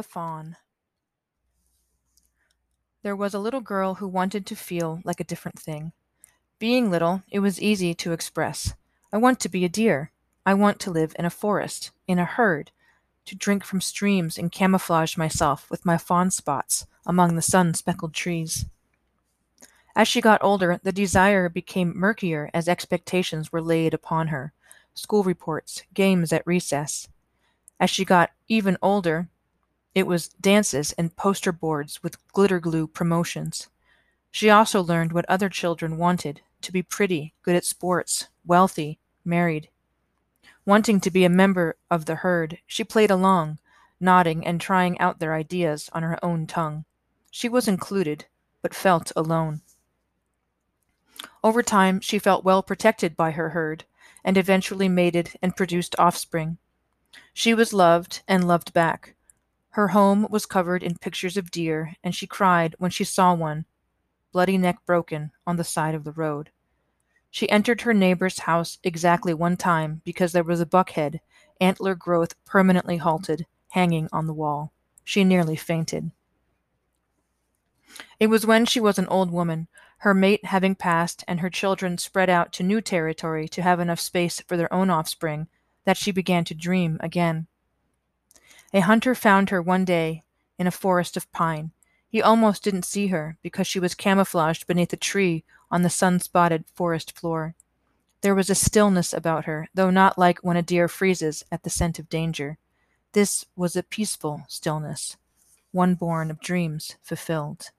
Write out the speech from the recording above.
The Fawn There was a little girl who wanted to feel like a different thing. Being little, it was easy to express. I want to be a deer. I want to live in a forest, in a herd, to drink from streams and camouflage myself with my fawn spots among the sun speckled trees. As she got older, the desire became murkier as expectations were laid upon her school reports, games at recess. As she got even older, it was dances and poster boards with glitter glue promotions. She also learned what other children wanted to be pretty, good at sports, wealthy, married. Wanting to be a member of the herd, she played along, nodding and trying out their ideas on her own tongue. She was included, but felt alone. Over time, she felt well protected by her herd, and eventually mated and produced offspring. She was loved and loved back. Her home was covered in pictures of deer, and she cried when she saw one, bloody neck broken, on the side of the road. She entered her neighbor's house exactly one time because there was a buckhead, antler growth permanently halted, hanging on the wall. She nearly fainted. It was when she was an old woman, her mate having passed and her children spread out to new territory to have enough space for their own offspring, that she began to dream again. A hunter found her one day in a forest of pine. He almost didn't see her because she was camouflaged beneath a tree on the sun spotted forest floor. There was a stillness about her, though not like when a deer freezes at the scent of danger. This was a peaceful stillness, one born of dreams fulfilled.